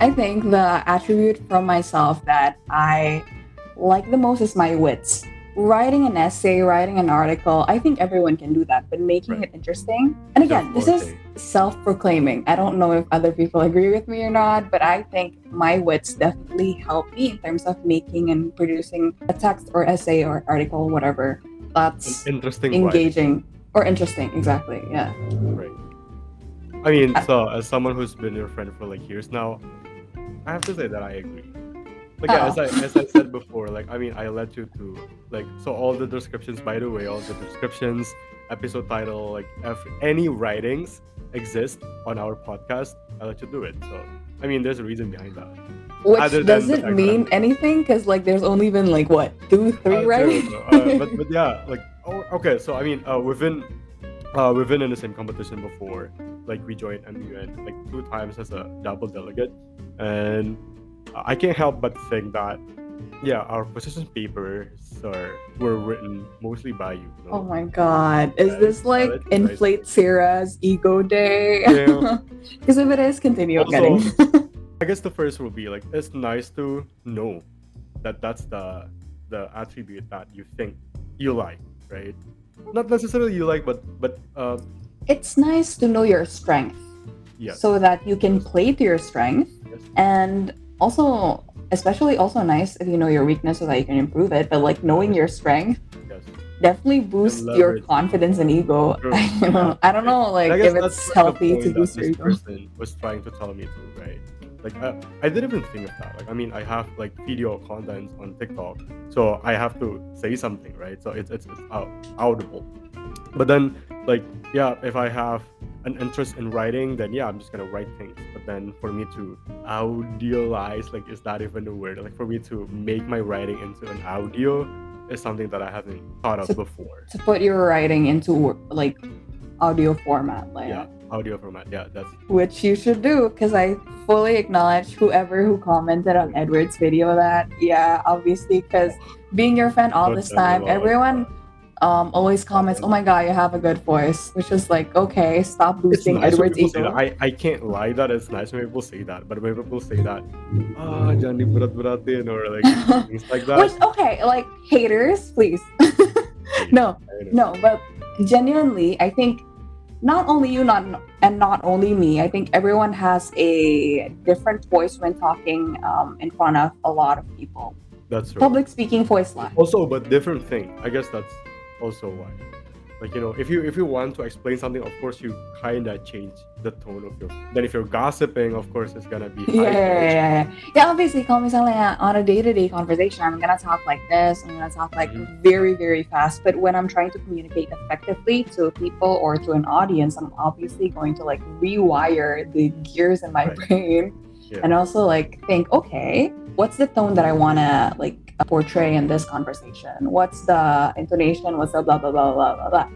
I think the attribute from myself that I like the most is my wits. Writing an essay, writing an article, I think everyone can do that, but making Right. it interesting. And again, this is self proclaiming. I don't know if other people agree with me or not, but I think my wits definitely help me in terms of making and producing a text or essay or article, whatever that's An interesting engaging or interesting. Exactly. Yeah. Right. I mean, Uh, so as someone who's been your friend for like years now, I have to say that I agree. Like yeah, as Oh. I as I said before, like I mean, I let you to like so all the descriptions. By the way, all the descriptions, episode title, like if any writings exist on our podcast, I let you do it. So I mean, there's a reason behind that. Which does the it fact that mean anything? Because like there's only been like what two, three, Uh, right? uh, but but yeah, like oh, okay. So I mean, uh, we've been uh, we've been in the same competition before. Like we joined MUN like two times as a double delegate, and I can't help but think that yeah, our position papers are were written mostly by you. you know? Oh my god. Is Yeah, this like inflate Sarah's ego day? Yeah. Because if it is, continue Also- getting. I guess the first will be like it's nice to know that that's the the attribute that you think you like, right? Not necessarily you like, but but uh, it's nice to know your strength yes. so that you can play to your strength yes. and also especially also nice if you know your weakness so that you can improve it but like knowing your strength yes. definitely boosts your confidence and ego I, don't, I don't know like And I guess if it's healthy to boost your this ego person was trying to tell me to, right? Like I, I didn't even think of that. Like I mean, I have like video content on TikTok, so I have to say something, right? So it's it's, it's out, audible. But then, like yeah, if I have an interest in writing, then yeah, I'm just gonna write things. But then for me to audiolize, like, is that even a word? Like for me to make my writing into an audio is something that I haven't thought of So- before. to put your writing into like audio format like Yeah, audio format. Yeah, that's which you should do because I fully acknowledge whoever who commented on Edward's video that yeah obviously because being your fan all Don't this time everyone um always comments oh my god you have a good voice which is like okay stop boosting nice Edward's ego. I, I can't lie that it's nice when people say that, but when people say that, ah, Johnny berat beratin or like things like that. which okay like haters please no no but genuinely I think not only you not and not only me I think everyone has a different voice when talking um, in front of a lot of people that's true. public speaking voice line. Also, but different thing. I guess that's also why. Like you know, if you if you want to explain something, of course you kinda change the tone of your. Then if you're gossiping, of course it's gonna be. Yeah, yeah, yeah, yeah, yeah. Obviously, kalau misalnya on a day-to-day conversation, I'm gonna talk like this. I'm gonna talk like Mhm. very, very fast. But when I'm trying to communicate effectively to people or to an audience, I'm obviously going to like rewire the gears in my Right. brain, Yeah. and also like think, okay, what's the tone that I wanna like portray in this conversation? What's the intonation? What's the blah blah blah blah blah blah?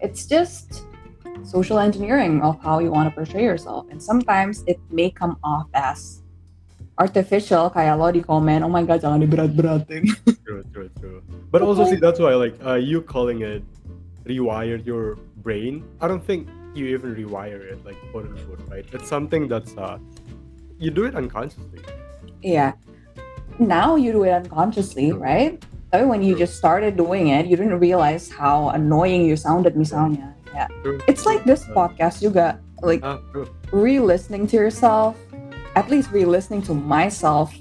It's just social engineering of how you want to portray yourself. And sometimes it may come off as artificial, kaya lo di comment, oh my god, jangan diberat-beratin. True, true, true. But also, see, that's why, like, uh, you calling it rewired your brain. I don't think you even rewire it, like, quote unquote, right? It's something that's, uh, you do it unconsciously. yeah. Now you do it unconsciously, True. right? But when you just started doing it, you didn't realize how annoying you sounded misalnya. Yeah. It's like this Uh, podcast juga. Like Ah, re-listening to yourself, at least re-listening to myself.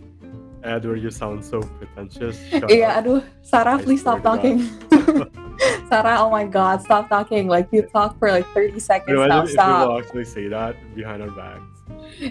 Edward, you sound so pretentious. Shut Yeah, up. aduh, Sarah, I please stop talking. Sarah, oh my god, stop talking. Like you talk for like 30 seconds Imagine if Stop. people actually say that behind our backs.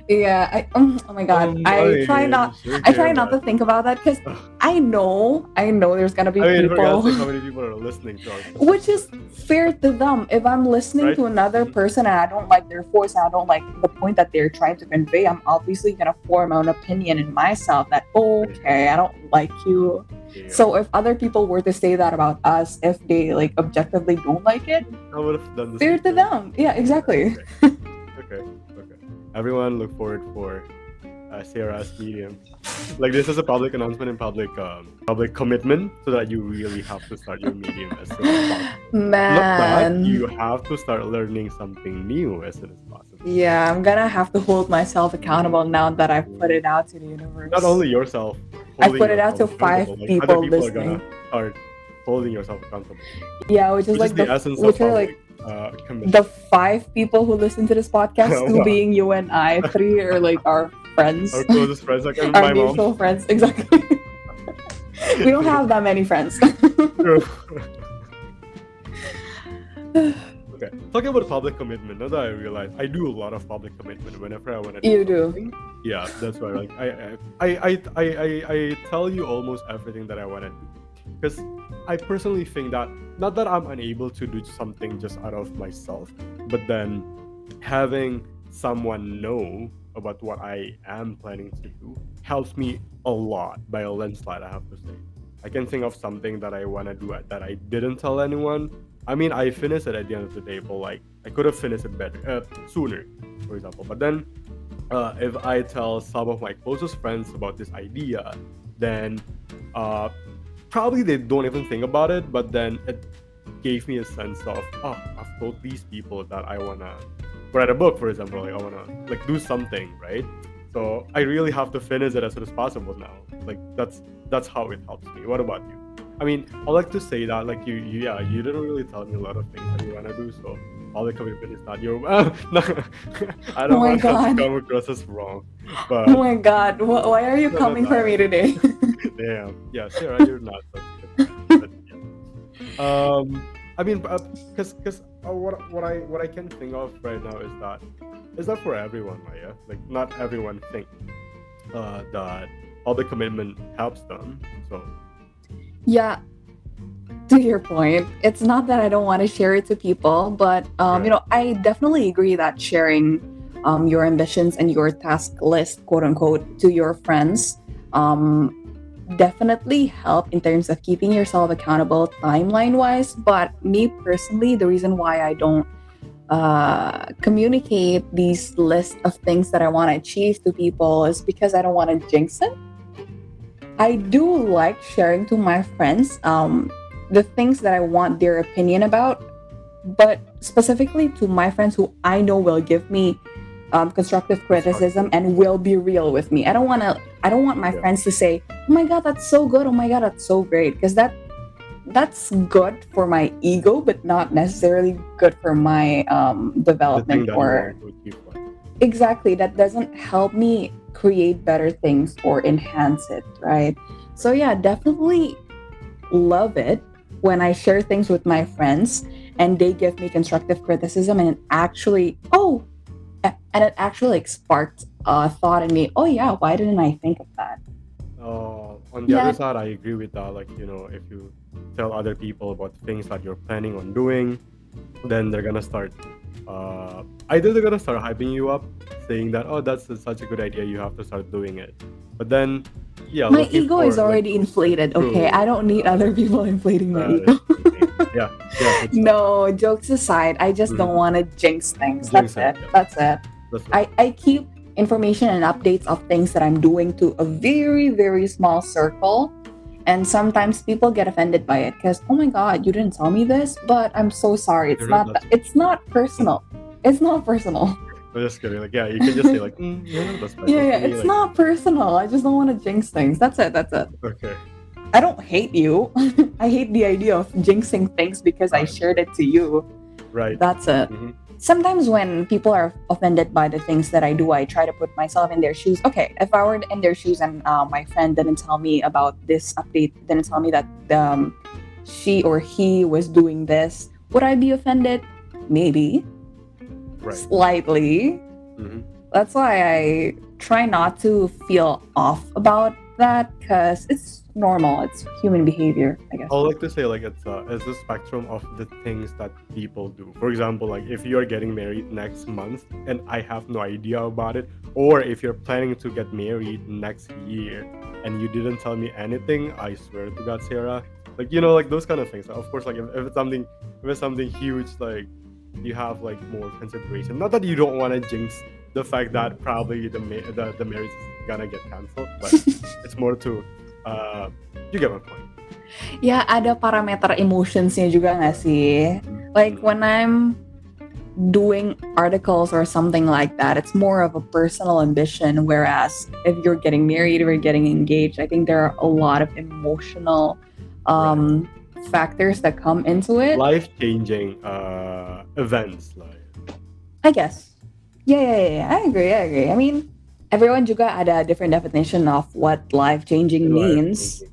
Yeah, I, um, oh my god. Um, I try not sure I try not to think about that because I know, I know there's gonna be I mean, for God's sake, people, how many people are listening to us? which is fair to them. If I'm listening Right. to another Mhm. person and I don't like their voice and I don't like the point that they're trying to convey, I'm obviously gonna form an opinion in myself that okay, I don't like you. Yeah. So if other people were to say that about us, if they like objectively don't like it, I would have done the fair to them. Yeah, exactly. Okay, okay. Everyone, look forward for uh, Sarah's medium. Like this is a public announcement and public um, public commitment, so that you really have to start your medium as soon as possible. Man. Not that you have to start learning something new as soon as possible. Yeah, I'm gonna have to hold myself accountable now that I've put it out to the universe. Not only yourself. I put it out to five accountable, like, people people listening. are holding yourself accountable. Yeah, which is Which like is the, the, essence which of are like uh, the five people who listen to this podcast, two Wow. being you and I, three are like our friends, Our closest friends, like and our my mom. mutual friends. Exactly. we don't have that many friends. Okay. Talking about public commitment, now that I realize I do a lot of public commitment whenever I want to do You do. Yeah, that's why. Like I I, I, I, I, I, I tell you almost everything that I want to do. Because I personally think that not that I'm unable to do something just out of myself, but then having someone know about what I am planning to do helps me a lot by a landslide, I have to say. I can think of something that I want to do that I didn't tell anyone. I mean, I finished it at the end of the day, but like I could have finished it better, uh, sooner, for example. But then, uh, if I tell some of my closest friends about this idea, then uh, probably they don't even think about it. But then it gave me a sense of, oh, I've told these people that I wanna write a book, for example. Like I wanna like do something, right? So I really have to finish it as soon as possible now. Like that's that's how it helps me. What about you? I mean, I like to say that like you, you yeah, you didn't really tell me a lot of things that you wanna do. So all the commitment is not your. no, I don't Oh want God. to come across as wrong. But Oh my god, why are you No, coming no. for me today? damn, yeah, Sarah, you're not. But, yeah. Um, I mean, because because uh, what what I what I can think of right now is that is that for everyone, Maya. Like not everyone think uh, that all the commitment helps them. So Yeah. To your point, it's not that I don't want to share it to people, but um, you know, I definitely agree that sharing um, your ambitions and your task list, quote unquote, to your friends, um, definitely help in terms of keeping yourself accountable timeline wise. But me personally, the reason why I don't uh, communicate these list of things that I want to achieve to people is because I don't want to jinx it. I do like sharing to my friends um, the things that I want their opinion about, but specifically to my friends who I know will give me um, constructive criticism and will be real with me. I don't want to. I don't want my Yeah. friends to say, "Oh my god, that's so good! Oh my god, that's so great," because that that's good for my ego, but not necessarily good for my um, development or want to achieve, like, exactly that doesn't help me create better things or enhance it right so yeah definitely love it when i share things with my friends and they give me constructive criticism and actually oh and it actually like sparked a thought in me oh yeah why didn't i think of that Uh, on the Yeah. other side, I agree with that. Like, you know, if you tell other people about things that you're planning on doing, then they're gonna start. Uh, either they're gonna start hyping you up, saying that, "Oh, that's such a good idea. You have to start doing it." But then, yeah, my ego for, is like, already inflated okay i don't need other people inflating my uh, ego yeah, yeah. no jokes aside i just don't Mhm. want to jinx things Jinx that's it, it yeah. that's it that's right. I, I keep information and updates of things that I'm doing to a very, very small circle. And sometimes people get offended by it because, oh my God, you didn't tell me this, but I'm so sorry. It's not that- it's not personal. It's not personal. I'm just kidding. Like, yeah, you can just say like, mm, yeah, that's. Yeah, yeah, it's like, not personal. I just don't want to jinx things. That's it. That's it. Okay. I don't hate you. I hate the idea of jinxing things because I shared it to you. Right. That's it. Mhm. Sometimes when people are offended by the things that I do, I try to put myself in their shoes. Okay, if I were in their shoes and uh, my friend didn't tell me about this update, didn't tell me that um, she or he was doing this, would I be offended? Maybe, Right. slightly. Mhm. That's why I try not to feel off about that because it's normal. It's human behavior, I guess. I like to say like it's a it's a spectrum of the things that people do. For example, like if you are getting married next month and I have no idea about it, or if you're planning to get married next year and you didn't tell me anything, I swear to God, Sarah, like you know, like those kind of things. Of course, like if, if it's something if it's something huge, like you have like more consideration. Not that you don't want to jinx the fact that probably the ma- the, the marriage is gonna get canceled, but it's more to uh, you get my point. Ya ada parameter emotionsnya juga nggak sih? Like when I'm doing articles or something like that, it's more of a personal ambition. Whereas if you're getting married or getting engaged, I think there are a lot of emotional um, factors that come into it. Life changing uh, events like. I guess. Yeah, yeah, yeah, yeah. I agree. I agree. I mean, everyone juga ada different definition of what life changing means.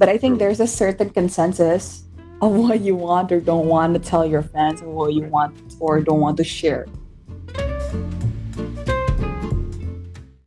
But I think there's a certain consensus of what you want or don't want to tell your fans or what you want or don't want to share.